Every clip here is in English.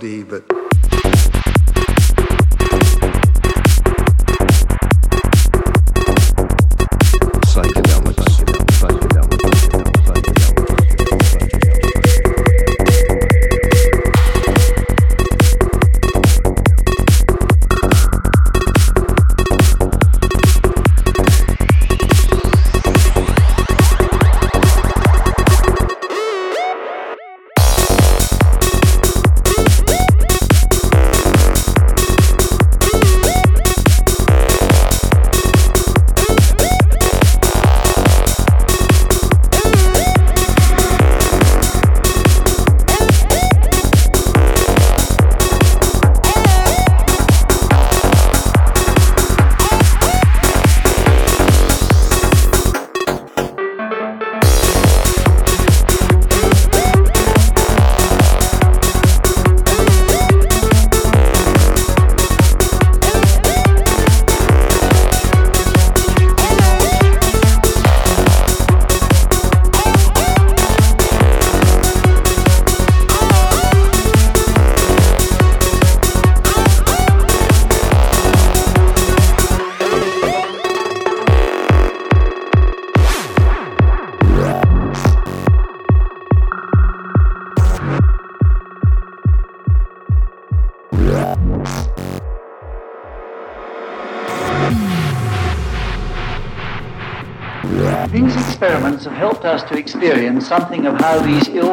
LSD, but of how these ill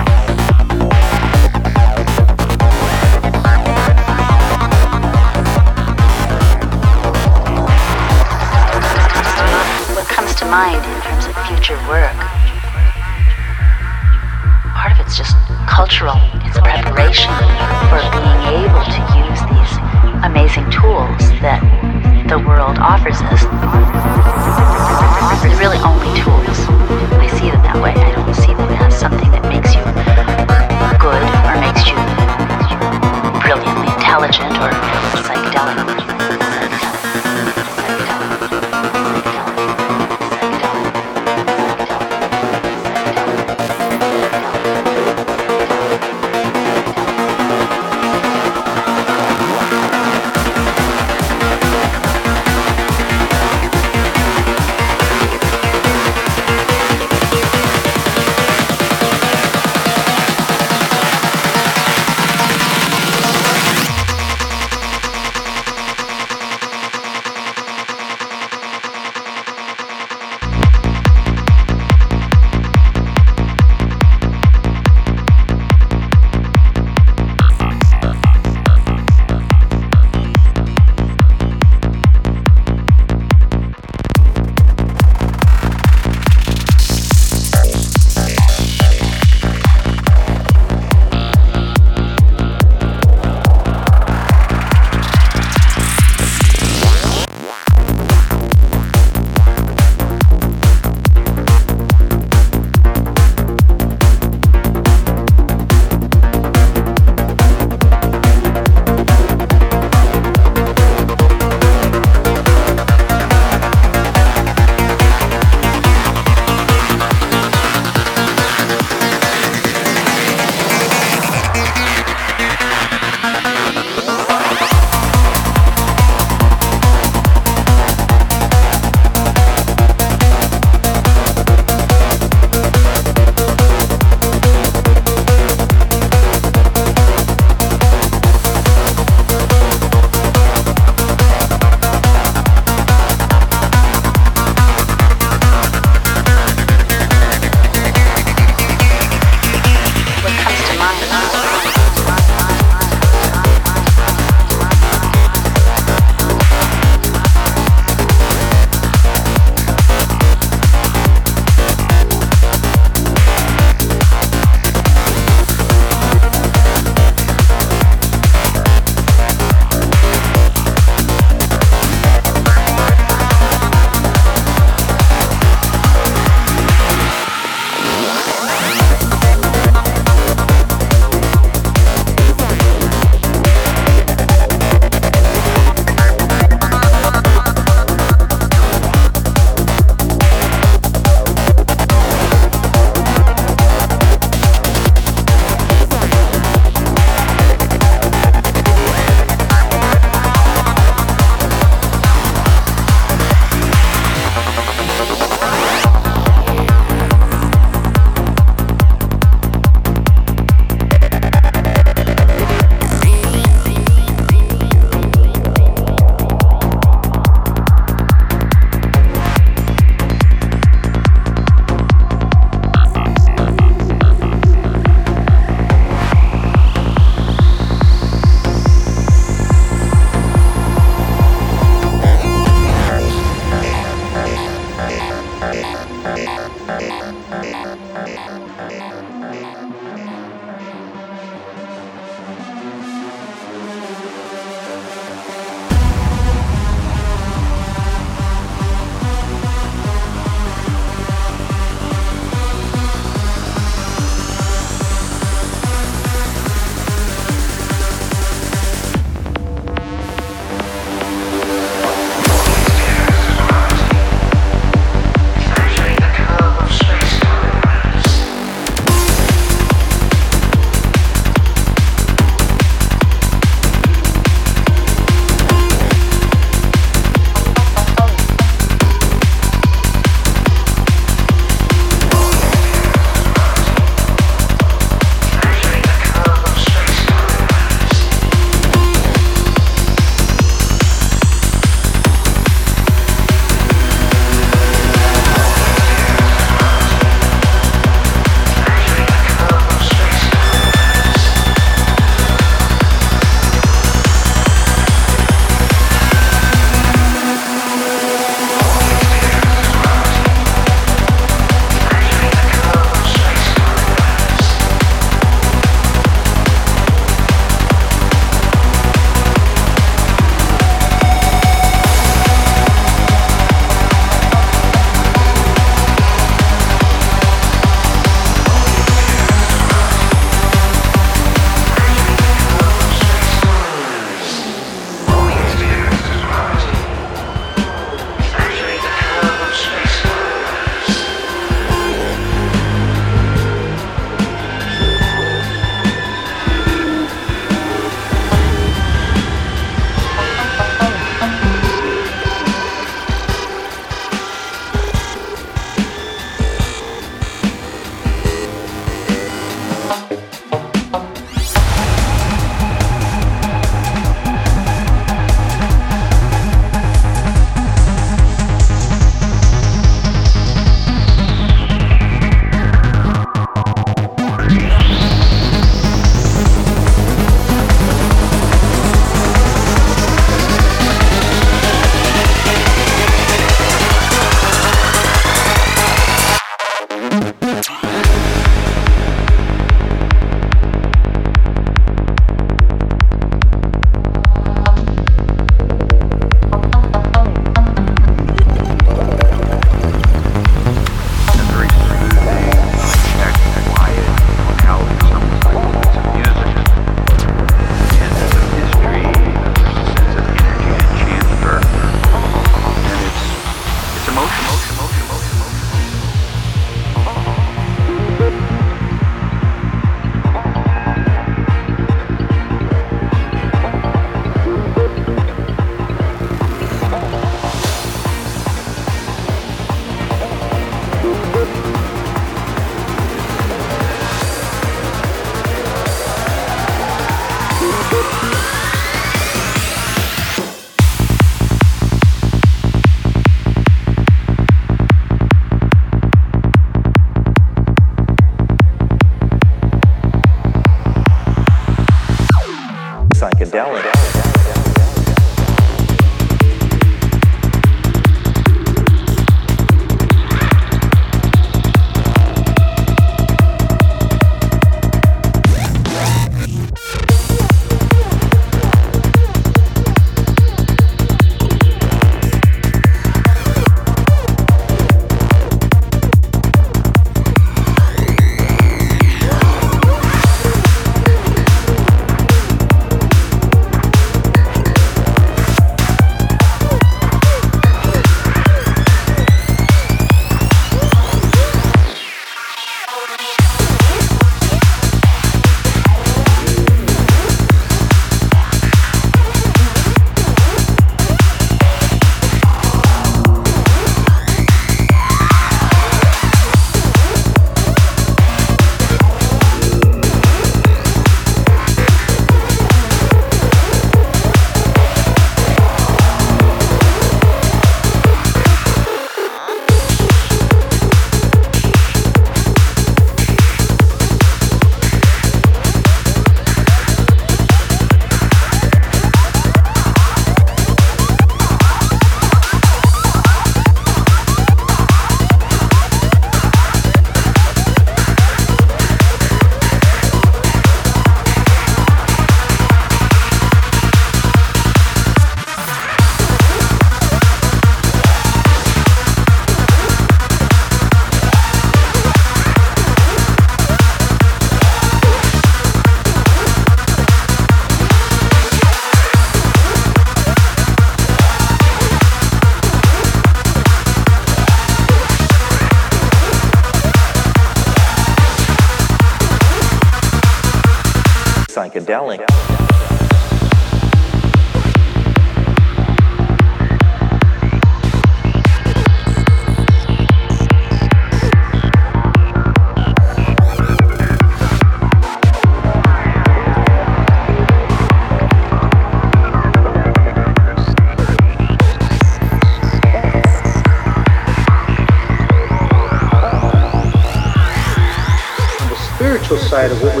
side of what we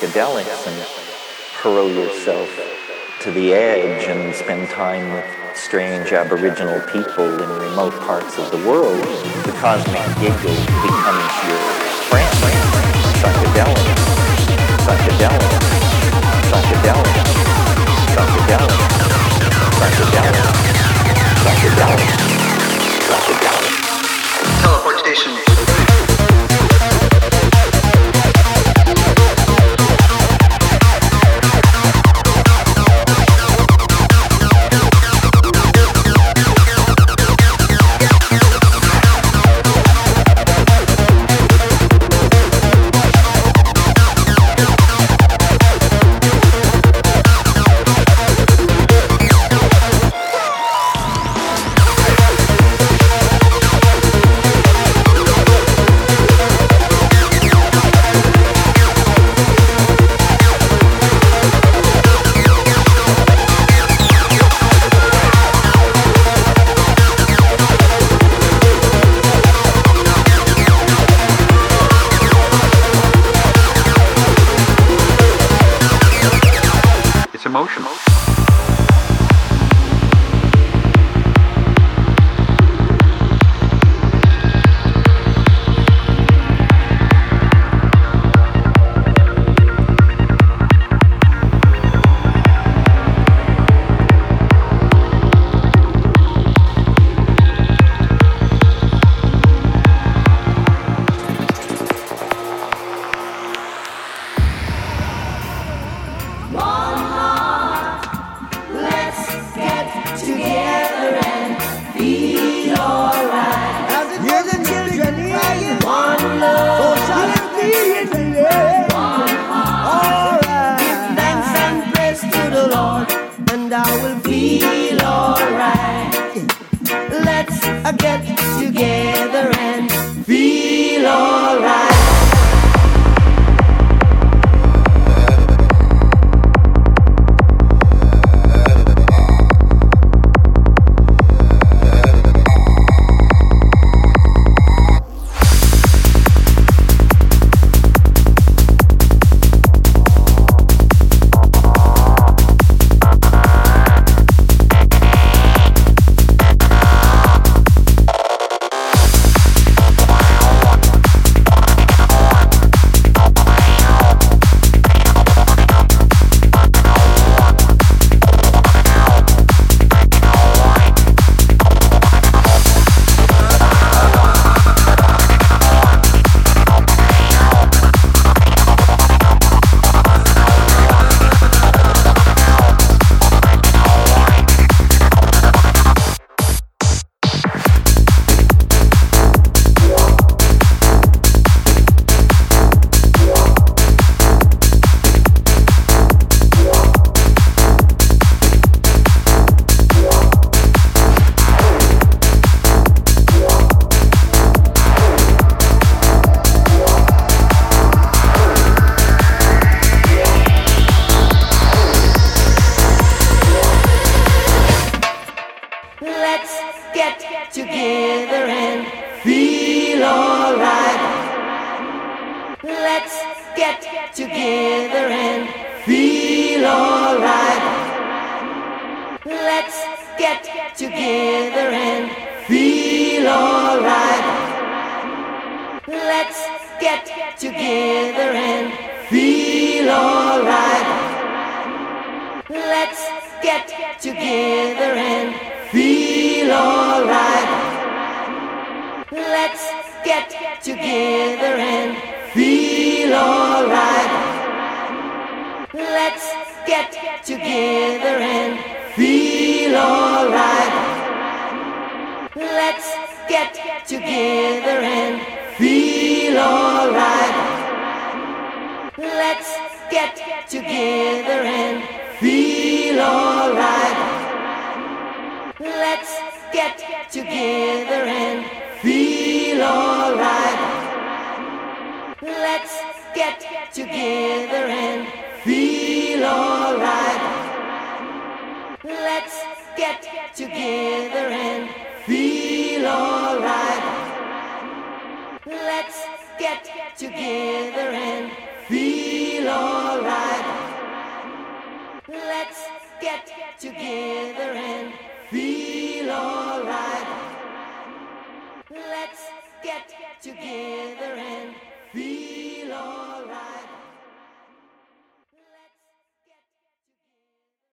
psychedelics and hurl yourself to the edge and spend time with strange aboriginal people in remote parts of the world, the cosmic giggle becomes your friend. Psychedelic, psychedelic, psychedelic, psychedelic, psychedelic, psychedelic, psychedelic. Teleportation.